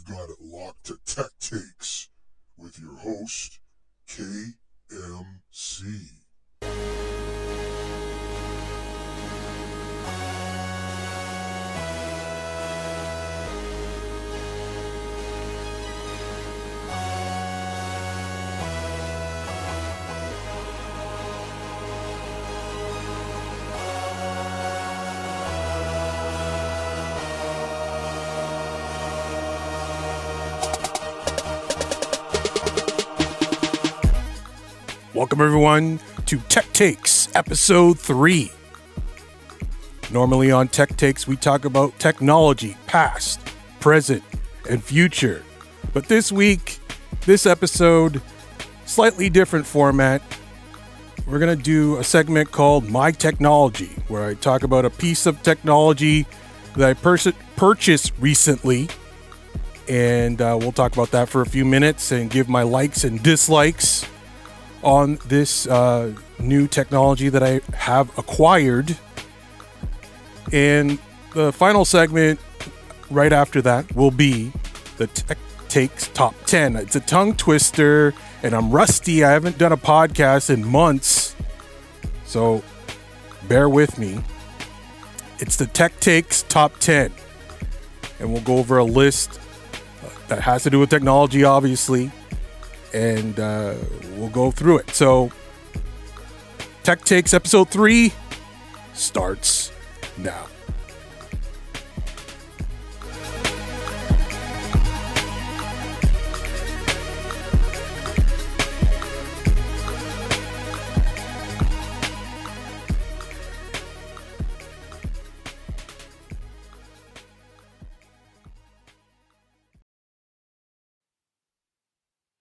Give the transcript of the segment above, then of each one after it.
You've got it locked to Tech Takes with your host, KMC. Welcome, everyone, to Tech Takes, Episode 3. Normally on Tech Takes, we talk about technology, past, present, and future. But this week, this episode, slightly different format. We're going to do a segment called My Technology, where I talk about a piece of technology that I pers- purchased recently. And uh, we'll talk about that for a few minutes and give my likes and dislikes on this uh, new technology that I have acquired. And the final segment right after that will be the Tech Takes Top 10. It's a tongue twister, and I'm rusty. I haven't done a podcast in months. So bear with me. It's the Tech Takes Top 10. And we'll go over a list that has to do with technology, obviously and uh, we'll go through it. So, Tech Takes episode three starts now.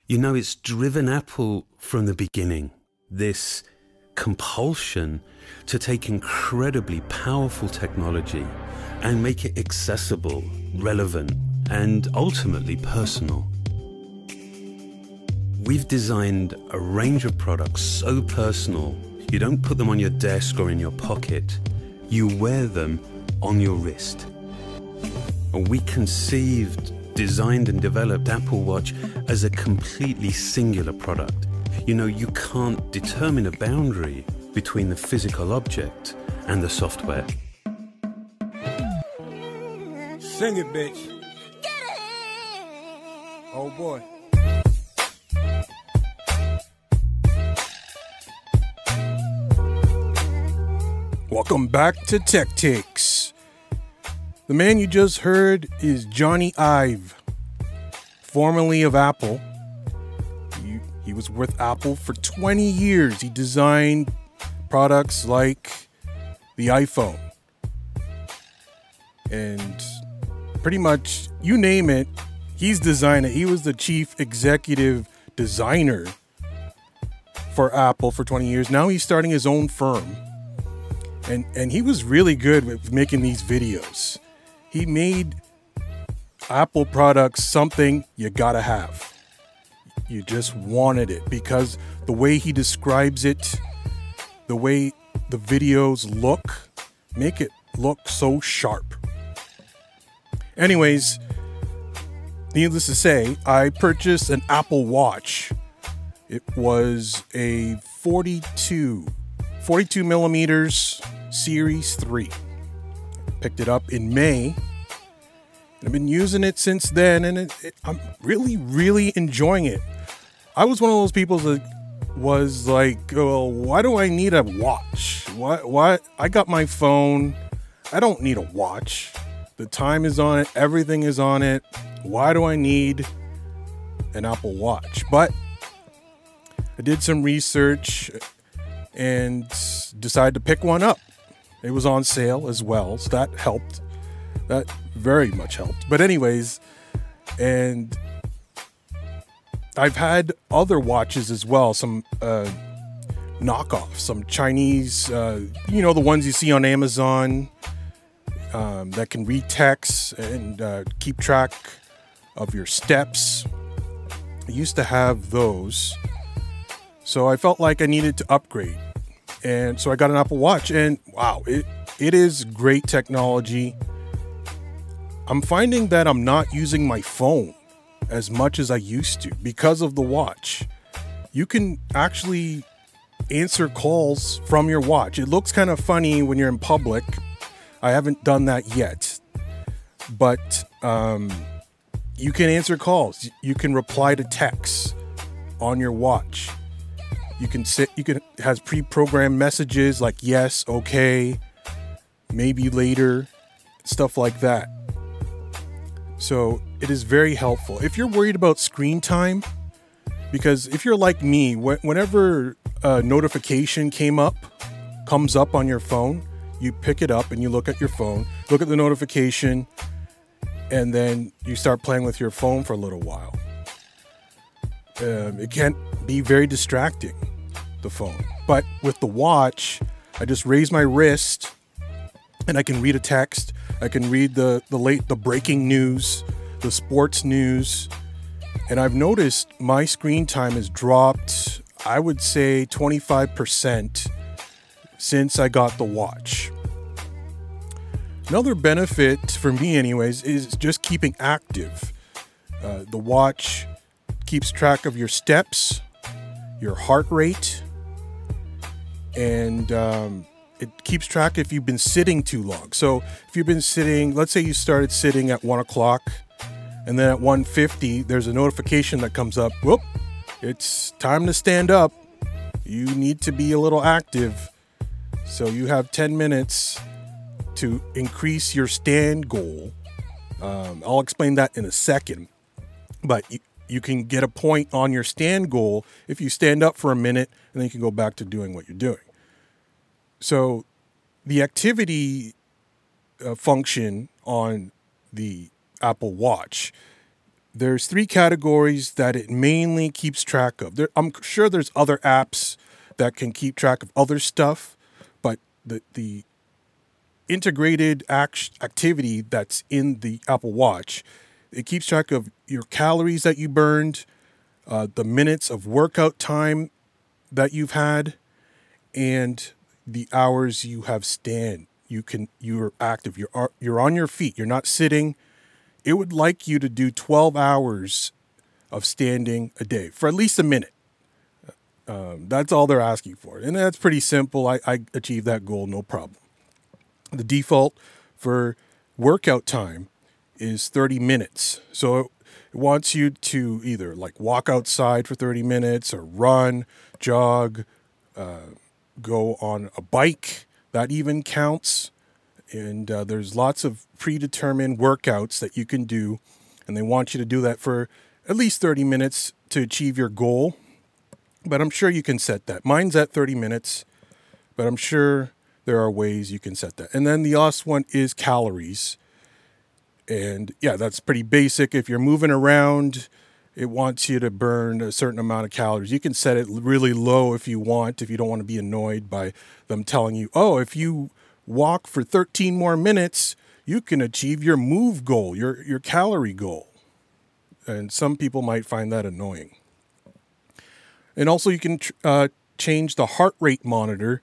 You know, it's driven Apple from the beginning. This compulsion to take incredibly powerful technology and make it accessible, relevant, and ultimately personal. We've designed a range of products so personal, you don't put them on your desk or in your pocket, you wear them on your wrist. We conceived designed and developed Apple Watch as a completely singular product. You know, you can't determine a boundary between the physical object and the software. Sing it, bitch. Oh boy. Welcome back to Tech Takes. The man you just heard is Jony Ive, formerly of Apple. He, he was with Apple for 20 years. He designed products like the iPhone. And pretty much, you name it, he's designed it. He was the chief executive designer for Apple for 20 years. Now he's starting his own firm. And, and he was really good with making these videos he made Apple products something you gotta have. You just wanted it because the way he describes it, the way the videos look, make it look so sharp. Anyways, needless to say, I purchased an Apple Watch. It was a 42, 42 millimeters Series 3 picked it up in May. And I've been using it since then, and it, it, I'm really, really enjoying it. I was one of those people that was like, "Well, why do I need a watch? Why? Why? I got my phone. I don't need a watch. The time is on it. Everything is on it. Why do I need an Apple Watch?" But I did some research and decided to pick one up. It was on sale as well, so that helped. That very much helped. But anyways, and I've had other watches as well, some uh, knockoffs, some Chinese, uh, you know, the ones you see on Amazon um, that can read text and uh, keep track of your steps. I used to have those. So I felt like I needed to upgrade and so I got an Apple Watch, and wow, it it is great technology. I'm finding that I'm not using my phone as much as I used to because of the watch. You can actually answer calls from your watch. It looks kind of funny when you're in public. I haven't done that yet. But um, you can answer calls. You can reply to texts on your watch. You can sit you can has pre-programmed messages like yes, okay, maybe later, stuff like that. So it is very helpful. If you're worried about screen time, because if you're like me, whenever a notification came up, comes up on your phone, you pick it up and you look at your phone, look at the notification, and then you start playing with your phone for a little while. Um, it can be very distracting, the phone. But with the watch, I just raise my wrist and I can read a text. I can read the, the late the breaking news, the sports news. And I've noticed my screen time has dropped, I would say 25% since I got the watch. Another benefit for me, anyways, is just keeping active. Uh, the watch keeps track of your steps, your heart rate, and um, it keeps track if you've been sitting too long. So if you've been sitting, let's say you started sitting at one o'clock, and then at 1.50 there's a notification that comes up. Whoop! It's time to stand up. You need to be a little active. So you have 10 minutes to increase your stand goal. Um, I'll explain that in a second. But you, can get a point on your stand goal if you stand up for a minute and then you can go back to doing what you're doing. So the activity uh, function on the Apple Watch, there's three categories that it mainly keeps track of. There, I'm sure there's other apps that can keep track of other stuff, but the the integrated act- activity that's in the Apple Watch. It keeps track of your calories that you burned, uh, the minutes of workout time that you've had, and the hours you have stand. You can you're active. You're you're on your feet. You're not sitting. It would like you to do 12 hours of standing a day for at least a minute. Um, that's all they're asking for, and that's pretty simple. I, I achieved that goal no problem. The default for workout time is 30 minutes. So it wants you to either like walk outside for 30 minutes or run, jog, uh, go on a bike. That even counts. And uh, there's lots of predetermined workouts that you can do. And they want you to do that for at least 30 minutes to achieve your goal. But I'm sure you can set that. Mine's at 30 minutes, but I'm sure there are ways you can set that. And then the last one is calories. And yeah, that's pretty basic. If you're moving around, it wants you to burn a certain amount of calories. You can set it really low if you want, if you don't want to be annoyed by them telling you, oh, if you walk for 13 more minutes, you can achieve your move goal, your, your calorie goal. And some people might find that annoying. And also, you can uh, change the heart rate monitor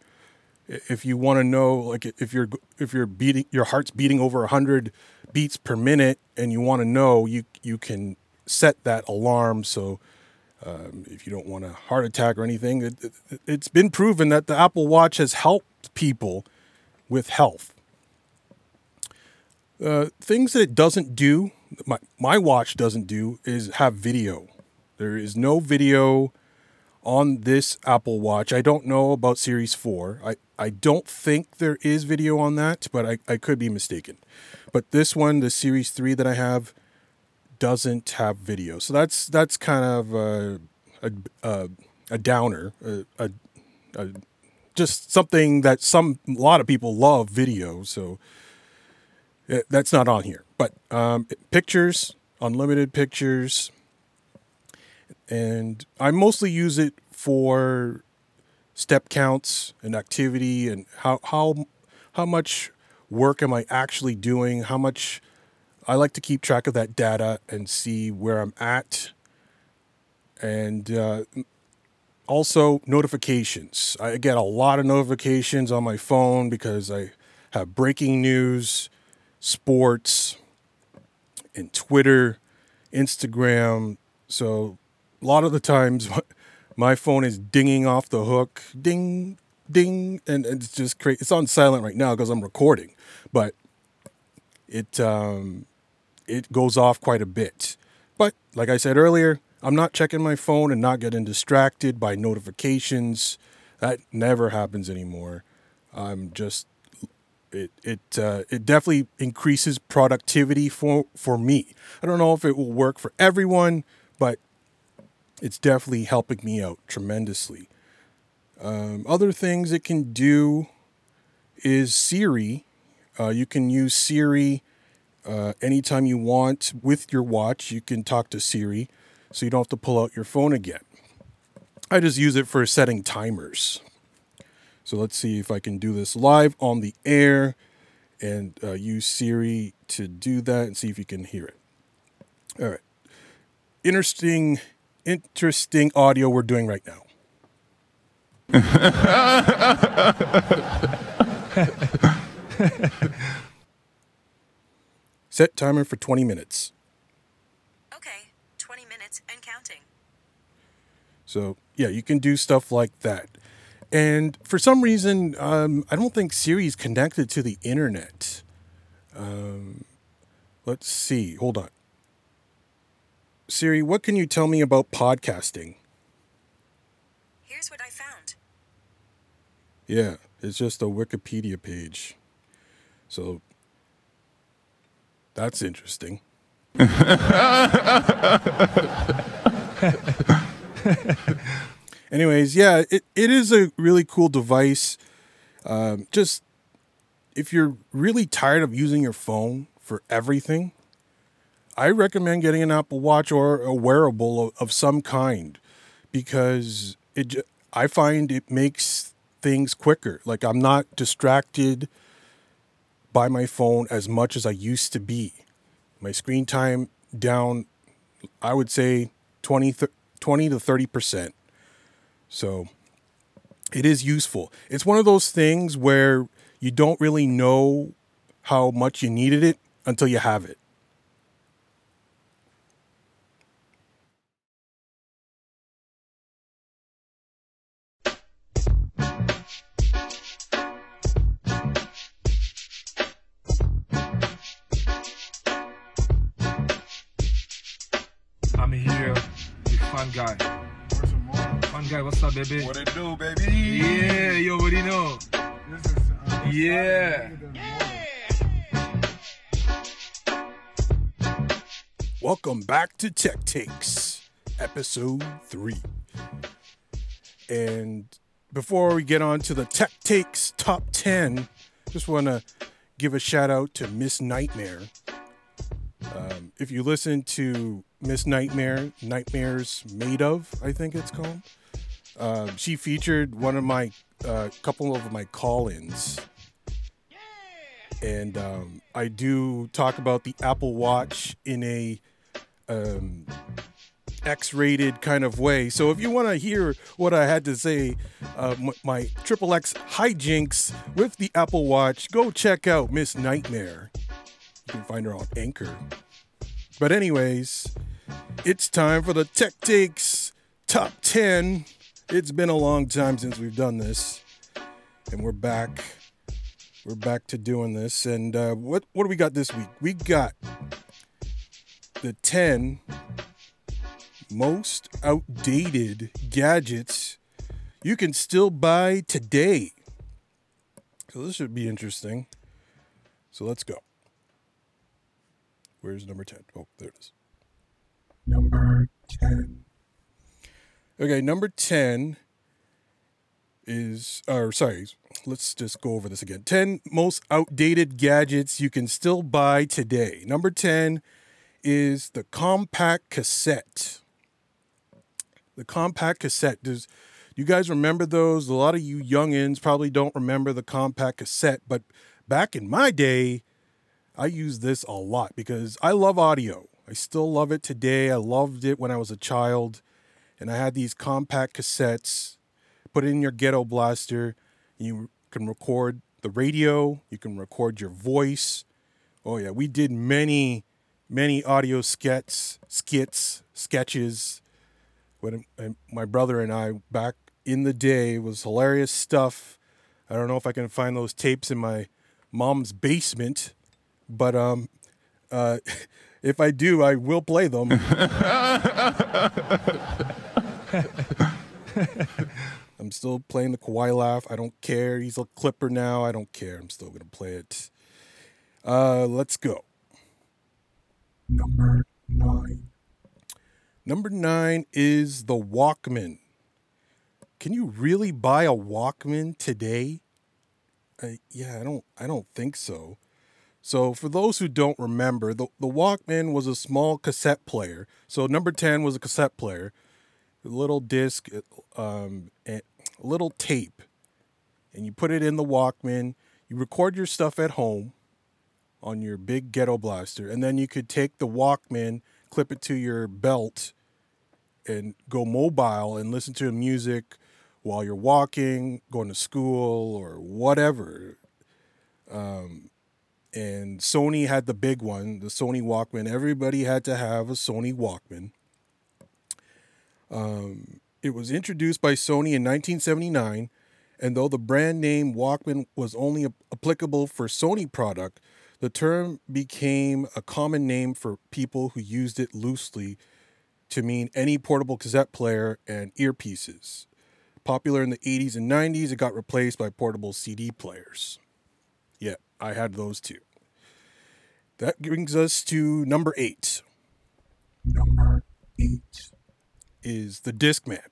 if you want to know like if you're if you're beating your heart's beating over 100 beats per minute and you want to know you you can set that alarm. So um, if you don't want a heart attack or anything it, it, it's been proven that the apple watch has helped people with health. Uh, things that it doesn't do my, my watch doesn't do is have video. There is no video on this Apple Watch. I don't know about Series 4. I, I don't think there is video on that, but I, I could be mistaken. But this one, the Series 3 that I have, doesn't have video. So that's that's kind of a, a, a, a downer, a, a, just something that some a lot of people love video. So it, that's not on here. But um, pictures, unlimited pictures, and I mostly use it for step counts and activity and how how how much work am I actually doing? How much I like to keep track of that data and see where I'm at, and uh, also notifications. I get a lot of notifications on my phone because I have breaking news, sports, and Twitter, Instagram. So a lot of the times my phone is dinging off the hook, ding, ding, and it's just crazy. It's on silent right now because I'm recording, but it um, it goes off quite a bit. But like I said earlier, I'm not checking my phone and not getting distracted by notifications. That never happens anymore. I'm just it it uh, it definitely increases productivity for for me. I don't know if it will work for everyone, but it's definitely helping me out tremendously. Um, other things it can do is Siri. Uh, you can use Siri uh, anytime you want with your watch. You can talk to Siri, so you don't have to pull out your phone again. I just use it for setting timers. So let's see if I can do this live on the air and uh, use Siri to do that and see if you can hear it. All right. Interesting, interesting audio we're doing right now. Set timer for 20 minutes. Okay, 20 minutes and counting. So, yeah, you can do stuff like that. And for some reason, um, I don't think Siri is connected to the internet. Um, let's see. Hold on. Siri, what can you tell me about podcasting? Here's what I found. Yeah, it's just a Wikipedia page. So that's interesting. Anyways, yeah, it, it is a really cool device. Um, just if you're really tired of using your phone for everything, I recommend getting an Apple Watch or a wearable of, some kind because it. I find it makes things quicker. Like I'm not distracted by my phone as much as I used to be. My screen time down, I would say 20, th- 20 to 30%. So it is useful. It's one of those things where you don't really know how much you needed it until you have it. Fun Guy. Fun Guy, what's up, baby? What it do, baby? Yeah, you already know. This is, uh, Yeah. Welcome back to Tech Takes, episode three. And before we get on to the Tech Takes top 10, just want to give a shout out to Miss Nightmare. If you listen to Miss Nightmare, Nightmares Made of, I think it's called, um, she featured one of my, uh, couple of my call ins and um, I do talk about the Apple Watch in a um, X-rated kind of way. So if you want to hear what I had to say, uh, my triple X hijinks with the Apple Watch, go check out Miss Nightmare. You can find her on Anchor. But anyways, it's time for the Tech Takes Top 10. It's been a long time since we've done this, and we're back. We're back to doing this. And uh, what what do we got this week? We got the 10 most outdated gadgets you can still buy today. So this should be interesting. So let's go where's number 10 oh there it is. Number 10 okay number 10 is or sorry let's just go over this again. 10 most outdated gadgets you can still buy today. Number 10 is the compact cassette. The compact cassette. Does you guys remember those? A lot of you youngins probably don't remember the compact cassette but back in my day i use this a lot because i love audio i still love it today i loved it when i was a child and i had these compact cassettes put it in your ghetto blaster. You can record the radio. You can record your voice. Oh yeah, we did many many audio skits, skits, sketches. When my brother and I back in the day was hilarious stuff. I don't know if I can find those tapes in my mom's basement, but um, uh, if I do, I will play them. I'm still playing the Kawhi laugh. I don't care. He's a Clipper now. I don't care. I'm still gonna play it. Uh, let's go. Number nine. Number nine is the Walkman. Can you really buy a Walkman today? Uh, yeah, I don't. I don't think so. So, for those who don't remember, the, the Walkman was a small cassette player. So, number 10 was a cassette player, a little disc, um, a little tape. And you put it in the Walkman. You record your stuff at home on your big ghetto blaster. And then you could take the Walkman, clip it to your belt, and go mobile and listen to music while you're walking, going to school, or whatever. Um, and Sony had the big one, the Sony Walkman. Everybody had to have a Sony Walkman. Um, it was introduced by Sony in 1979, and though the brand name Walkman was only applicable for Sony product, the term became a common name for people who used it loosely to mean any portable cassette player and earpieces. Popular in the 80s and 90s, it got replaced by portable CD players. Yeah, I had those too. That brings us to number eight. Number eight is the Discman.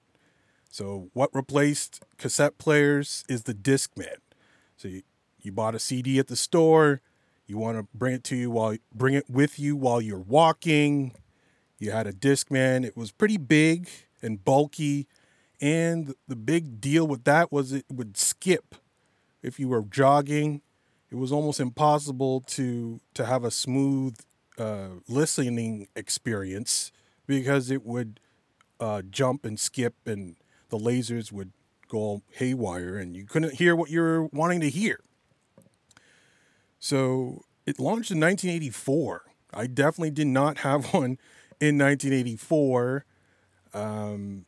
So, what replaced cassette players is the Discman. So, you, you bought a CD at the store, you want to bring it to you while bring it with you while you're walking. You had a Discman. It was pretty big and bulky, and the big deal with that was it would skip if you were jogging it was almost impossible to to have a smooth uh, listening experience because it would uh, jump and skip and the lasers would go haywire and you couldn't hear what you were wanting to hear. So it launched in 1984. I definitely did not have one in 1984. Um,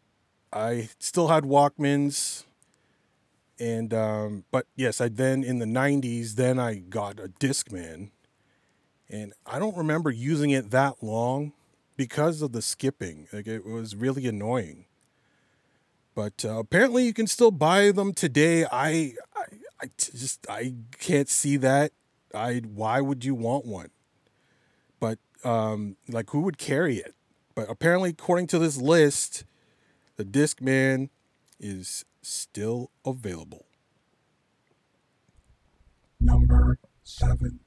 I still had Walkmans and um, but yes, I then in the '90s, then I got a Discman, and I don't remember using it that long because of the skipping. Like it was really annoying. But uh, apparently, you can still buy them today. I, I, I just I can't see that. I why would you want one? But um, like, who would carry it? But apparently, according to this list, the Discman is still available. Number seven.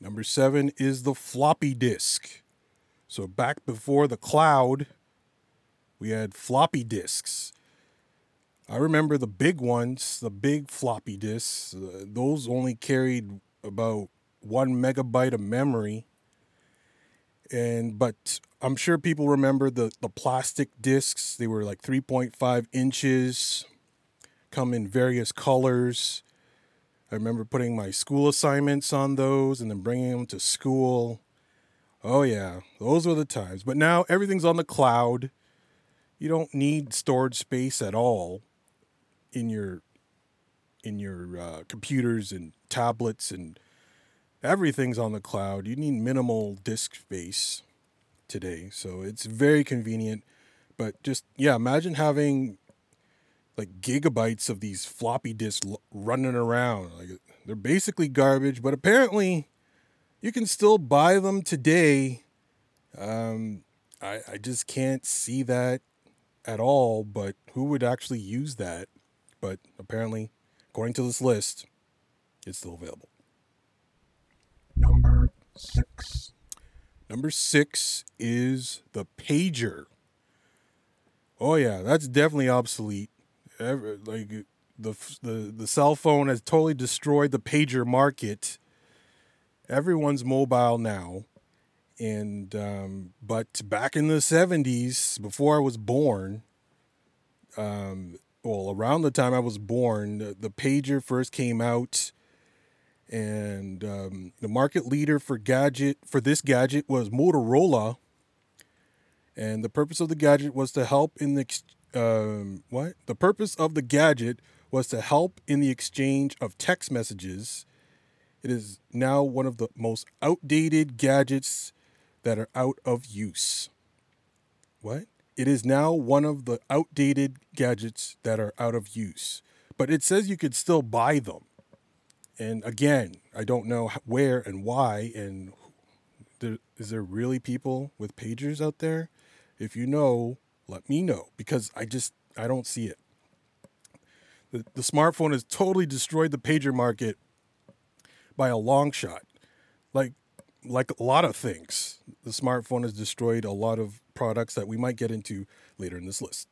Number seven is the floppy disk. So back before the cloud, we had floppy disks. I remember the big ones, the big floppy disks. Uh, those only carried about one megabyte of memory. And but I'm sure people remember the the plastic discs. They were like 3.5 inches, come in various colors. I remember putting my school assignments on those and then bringing them to school. Oh yeah, those were the times. But now everything's on the cloud. You don't need storage space at all in your in your uh, computers and tablets and everything's on the cloud. You need minimal disk space today. So it's very convenient. But just, yeah, imagine having like gigabytes of these floppy disks running around. Like they're basically garbage, but apparently you can still buy them today. Um, I, I just can't see that at all, but who would actually use that? But apparently, according to this list, it's still available. Six. Number six is the pager. Oh yeah, that's definitely obsolete. Ever, like the the the cell phone has totally destroyed the pager market. Everyone's mobile now, and um, but back in the seventies, before I was born, um, well, around the time I was born, the, the pager first came out and um, the market leader for gadget for this gadget was Motorola. And the purpose of the gadget was to help in the um, what? The purpose of the gadget was to help in the exchange of text messages. It is now one of the most outdated gadgets that are out of use. What? It is now one of the outdated gadgets that are out of use. But it says you could still buy them. And again, I don't know where and why. And there, is there really people with pagers out there? If you know, let me know because I just I don't see it. The, the smartphone has totally destroyed the pager market by a long shot. Like like a lot of things, the smartphone has destroyed a lot of products that we might get into later in this list.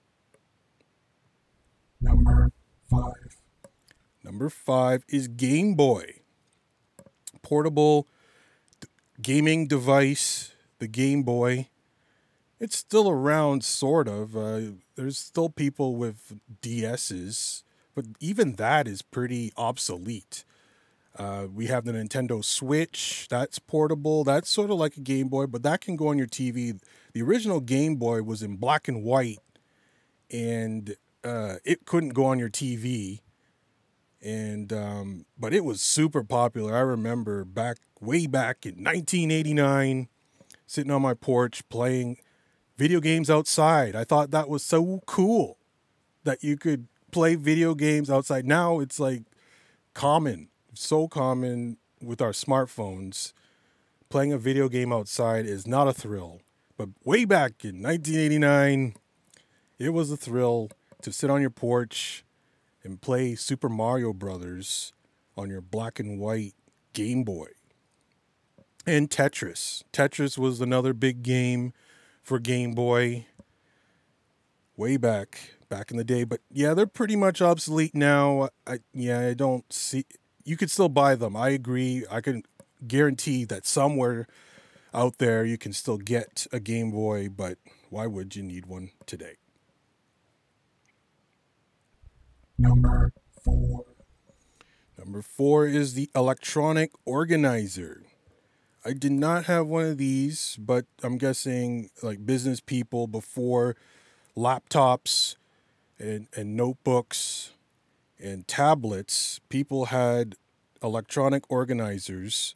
Number five. Number five is Game Boy. Portable gaming device, the Game Boy. It's still around, sort of. Uh, there's still people with DSs, but even that is pretty obsolete. Uh, we have the Nintendo Switch. That's portable. That's sort of like a Game Boy, but that can go on your TV. The original Game Boy was in black and white, and uh, it couldn't go on your TV and um, but it was super popular. I remember back way back in 1989, sitting on my porch playing video games outside. I thought that was so cool that you could play video games outside. Now it's like common, so common with our smartphones. Playing a video game outside is not a thrill, but way back in 1989, it was a thrill to sit on your porch and play Super Mario Brothers on your black and white Game Boy. And Tetris. Tetris was another big game for Game Boy way back back in the day, but yeah, they're pretty much obsolete now. I yeah, I don't see you could still buy them. I agree. I can guarantee that somewhere out there you can still get a Game Boy, but why would you need one today? Number four. Number four is the electronic organizer. I did not have one of these, but I'm guessing like business people before laptops and, and notebooks and tablets, people had electronic organizers.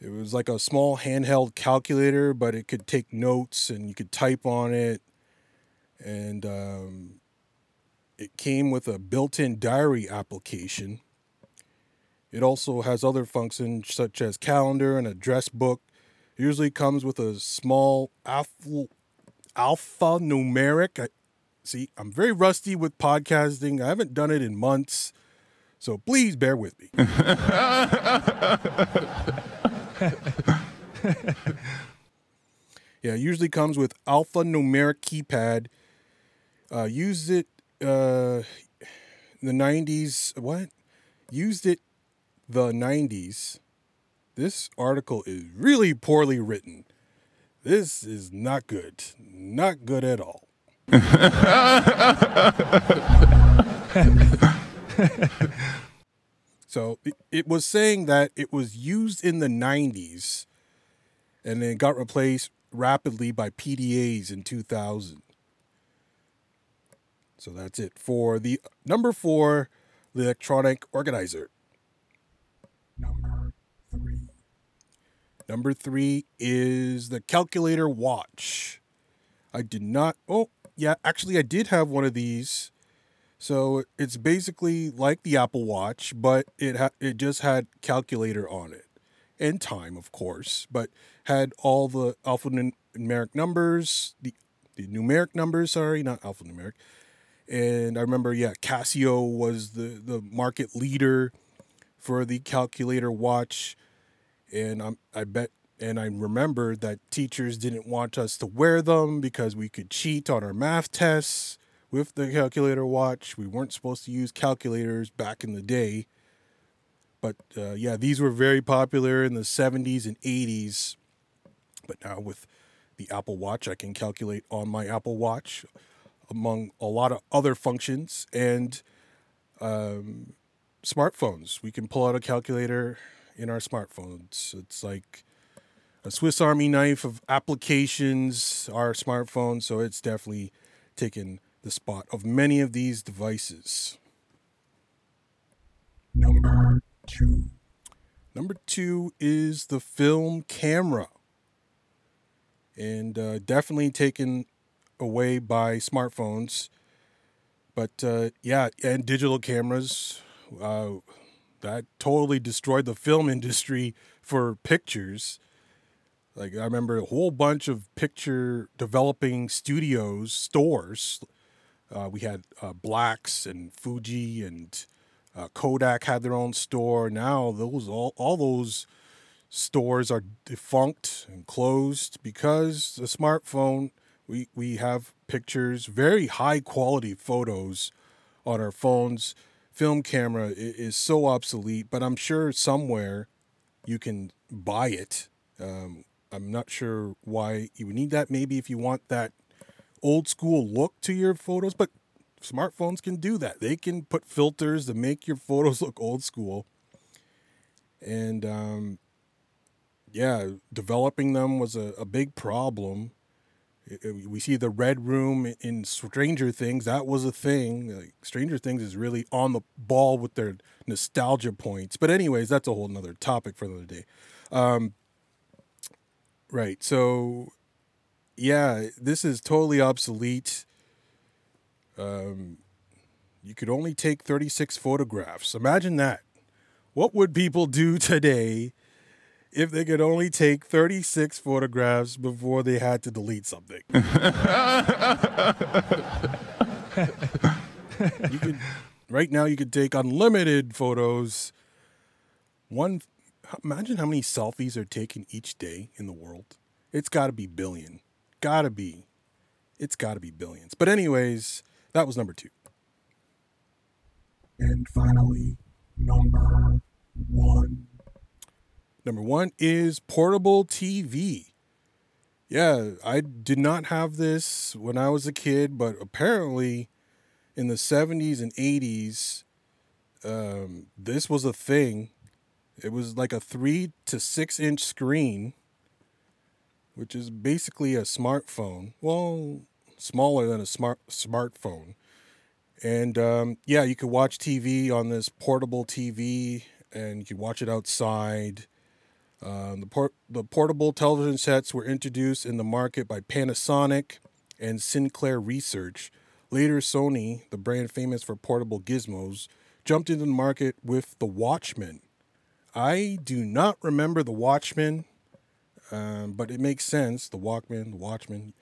It was like a small handheld calculator, but it could take notes and you could type on it. And um, it came with a built in diary application. It also has other functions such as calendar and address book. It usually comes with a small alpha, alphanumeric. See, I'm very rusty with podcasting. I haven't done it in months. So please bear with me. yeah, it usually comes with alphanumeric keypad. Uh, used it uh, the 90s. What? Used it the 90s. This article is really poorly written. This is not good. Not good at all. so it, it was saying that it was used in the 90s and then got replaced rapidly by PDAs in 2000. So that's it for the number four, the electronic organizer. Number three. Number three is the calculator watch. I did not. Oh, yeah, actually, I did have one of these. So it's basically like the Apple Watch, but it ha- it just had calculator on it, and time, of course, but had all the alphanumeric numbers, the the numeric numbers. Sorry, not alphanumeric. And I remember, yeah, Casio was the the market leader for the calculator watch and I'm, I bet and I remember that teachers didn't want us to wear them because we could cheat on our math tests with the calculator watch. We weren't supposed to use calculators back in the day. But uh, yeah, these were very popular in the 70s and 80s. But now with the Apple Watch, I can calculate on my Apple Watch among a lot of other functions and um, smartphones. We can pull out a calculator in our smartphones. It's like a Swiss Army knife of applications, our smartphone. So it's definitely taken the spot of many of these devices. Number two. Number two is the film camera. And uh, definitely taken away by smartphones. But uh, yeah, and digital cameras. Uh, that totally destroyed the film industry for pictures. Like, I remember a whole bunch of picture developing studios, stores. Uh, we had uh, Blacks and Fuji and uh, Kodak had their own store. Now those all all those stores are defunct and closed because the smartphone. We we have pictures, very high quality photos on our phones. Film camera i- is so obsolete, but I'm sure somewhere you can buy it. Um, I'm not sure why you would need that. Maybe if you want that old school look to your photos, but smartphones can do that. They can put filters to make your photos look old school. And um, yeah, developing them was a, a big problem. We see the Red Room in Stranger Things. That was a thing. Like, Stranger Things is really on the ball with their nostalgia points. But anyways, that's a whole nother topic for another day. Um, right. So yeah, this is totally obsolete. Um, you could only take 36 photographs. Imagine that. What would people do today if they could only take 36 photographs before they had to delete something? you could right now you could take unlimited photos. One imagine how many selfies are taken each day in the world. It's got to be billion. Got to be. It's got to be billions. But anyways, that was number 2. And finally, number one. Number one is portable TV. Yeah, I did not have this when I was a kid, but apparently in the 70s and 80s, um, this was a thing. It was like a three to six inch screen, which is basically a smartphone. Well, smaller than a smart smartphone. And um, yeah, you could watch TV on this portable TV, and you could watch it outside. Um, the, port- the portable television sets were introduced in the market by Panasonic and Sinclair Research. Later, Sony, the brand famous for portable gizmos, jumped into the market with the Watchman. I do not remember the Watchman, um, but it makes sense. The Walkman, the Watchman.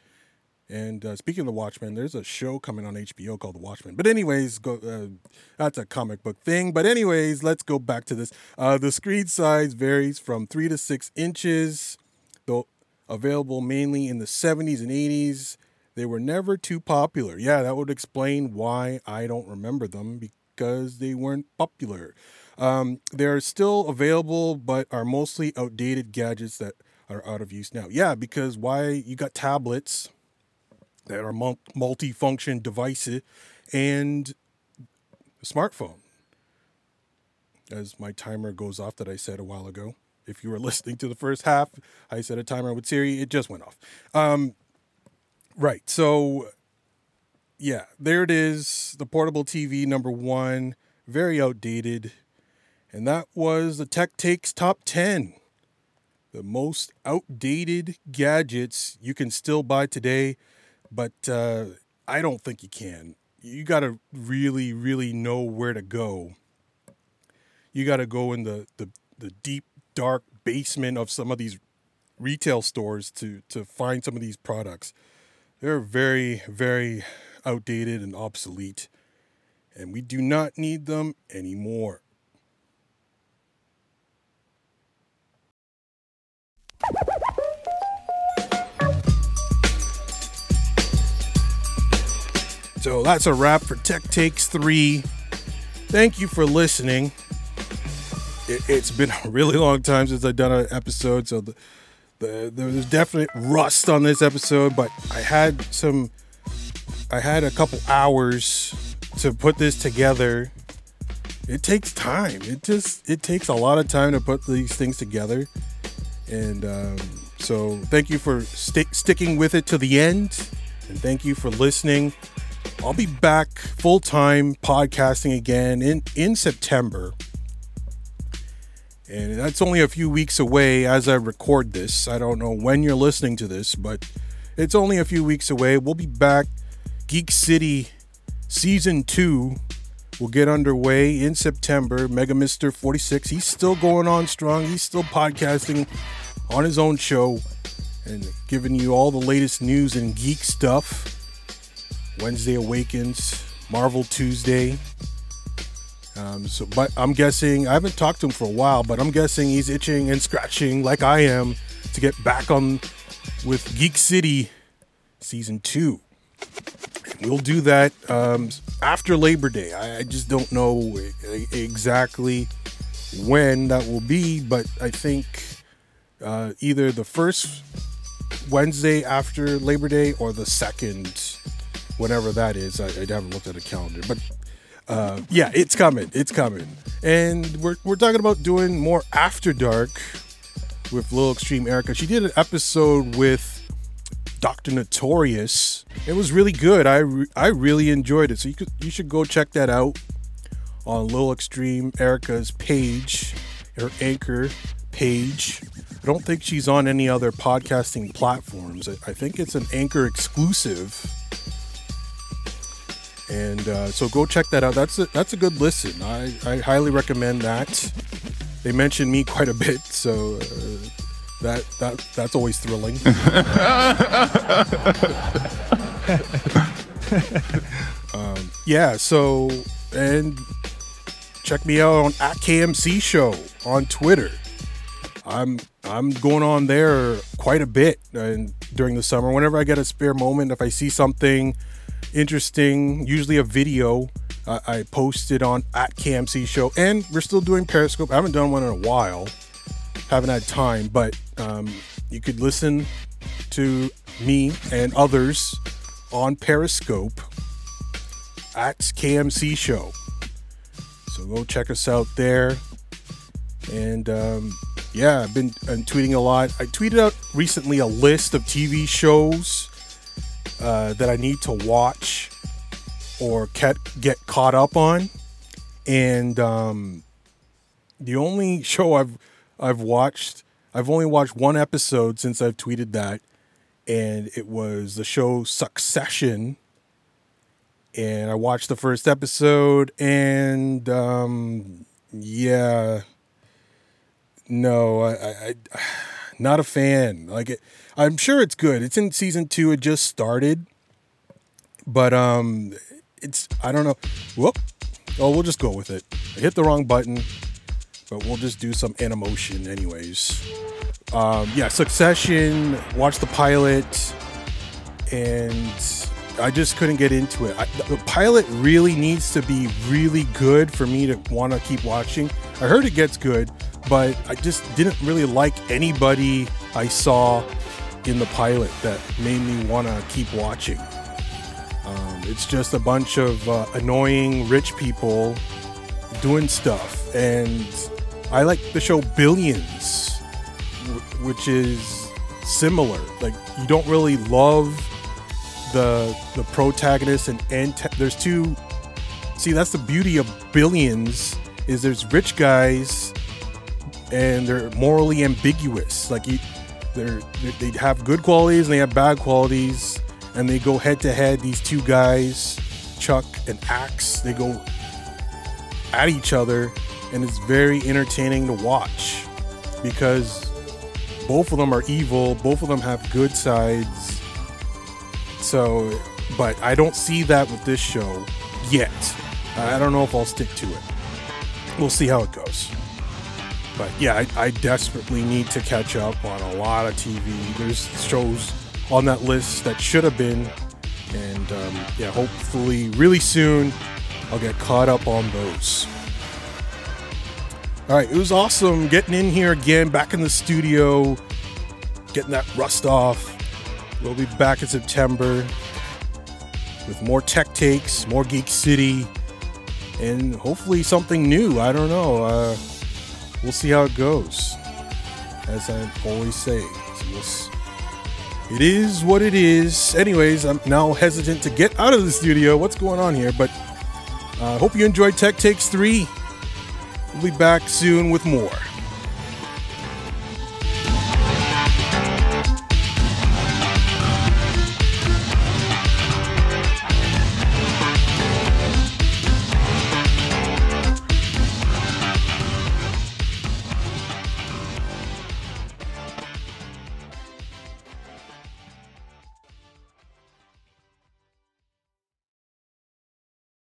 And uh, speaking of the Watchmen, there's a show coming on HBO called The Watchmen. But anyways, go. Uh, that's a comic book thing. But anyways, let's go back to this. Uh, the screen size varies from three to six inches, though available mainly in the 70s and 80s. They were never too popular. Yeah, that would explain why I don't remember them because they weren't popular. Um, they're still available, but are mostly outdated gadgets that are out of use now. Yeah, because why you got tablets that are mul- multi-function devices and a smartphone. As my timer goes off that I said a while ago. If you were listening to the first half, I said a timer with Siri, it just went off. Um, right. So yeah, there it is. The portable TV number one, very outdated. And that was the Tech Takes Top 10. The most outdated gadgets you can still buy today but uh, I don't think you can. You got to really, really know where to go. You got to go in the, the, the deep, dark basement of some of these retail stores to, to find some of these products. They're very, very outdated and obsolete, and we do not need them anymore. So that's a wrap for Tech Takes 3. Thank you for listening. It, it's been a really long time since I've done an episode, so the, the, there's definite rust on this episode, but I had some, I had a couple hours to put this together. it takes time. It just it takes a lot of time to put these things together. And um, so, thank you for sti- sticking with it to the end, and thank you for listening. I'll be back full time podcasting again in in September. And that's only a few weeks away as I record this. I don't know when you're listening to this, but it's only a few weeks away. We'll be back. Geek City season two will get underway in September. Mega Mister 46, he's still going on strong. He's still podcasting on his own show and giving you all the latest news and geek stuff. Wednesday Awakens, Marvel Tuesday. Um, so, but I'm guessing I haven't talked to him for a while, but I'm guessing he's itching and scratching like I am to get back on with Geek City season two. We'll do that um, after Labor Day. I, I just don't know exactly when that will be, but I think uh, either the first Wednesday after Labor Day or the second, whenever that is. I, I haven't looked at a calendar, but uh, yeah, it's coming. It's coming, and we're we're talking about doing more after dark with Lil Extreme Erica. She did an episode with Dr. Notorious. It was really good. I re- I really enjoyed it. So you could you should go check that out on Lil Extreme Erica's page, her anchor page. I don't think she's on any other podcasting platforms. I, I think it's an anchor exclusive. And uh, so go check that out. That's a, that's a good listen. I, I highly recommend that. They mention me quite a bit, so uh, that that that's always thrilling. um, yeah. So and check me out on at KMC Show on Twitter. I'm I'm going on there quite a bit and during the summer. Whenever I get a spare moment, if I see something interesting, usually a video, I post it on at KMC Show. And we're still doing Periscope. I haven't done one in a while. Haven't had time, but um, you could listen to me and others on Periscope at KMC Show. So go check us out there. And um, yeah, I've been I'm tweeting a lot. I tweeted out recently a list of TV shows uh, that I need to watch or get get caught up on, and um, the only show I've I've watched I've only watched one episode since I've tweeted that, and it was the show Succession. And I watched the first episode, and um, yeah, no, I, I, I not a fan. Like it, I'm sure it's good. It's in season two. It just started, but um, it's I don't know. Whoop. Oh, we'll just go with it. I hit the wrong button, but we'll just do some animation anyways. Um, yeah, Succession. Watch the pilot, and I just couldn't get into it. I, the pilot really needs to be really good for me to want to keep watching. I heard it gets good, but I just didn't really like anybody I saw in the pilot that made me want to keep watching. Um, it's just a bunch of uh, annoying rich people doing stuff, and I like the show Billions, w- which is similar. Like you don't really love the the protagonist and there's two. See, that's the beauty of Billions is there's rich guys and they're morally ambiguous. Like they're they have good qualities and they have bad qualities, and they go head to head. These two guys, Chuck and Axe, they go at each other, and it's very entertaining to watch because both of them are evil. Both of them have good sides. So, but I don't see that with this show yet. I don't know if I'll stick to it. We'll see how it goes but yeah, I, I, desperately need to catch up on a lot of TV. There's shows on that list that should have been, and um, yeah, hopefully, really soon, I'll get caught up on those. All right, it was awesome getting in here again, back in the studio, getting that rust off. We'll be back in September with more tech takes, more Geek City, and hopefully something new. I don't know. Uh, we'll see how it goes. As I always say, it's- it is what it is. Anyways, I'm now hesitant to get out of the studio. What's going on here? But I uh, hope you enjoyed Tech Takes 3. We'll be back soon with more.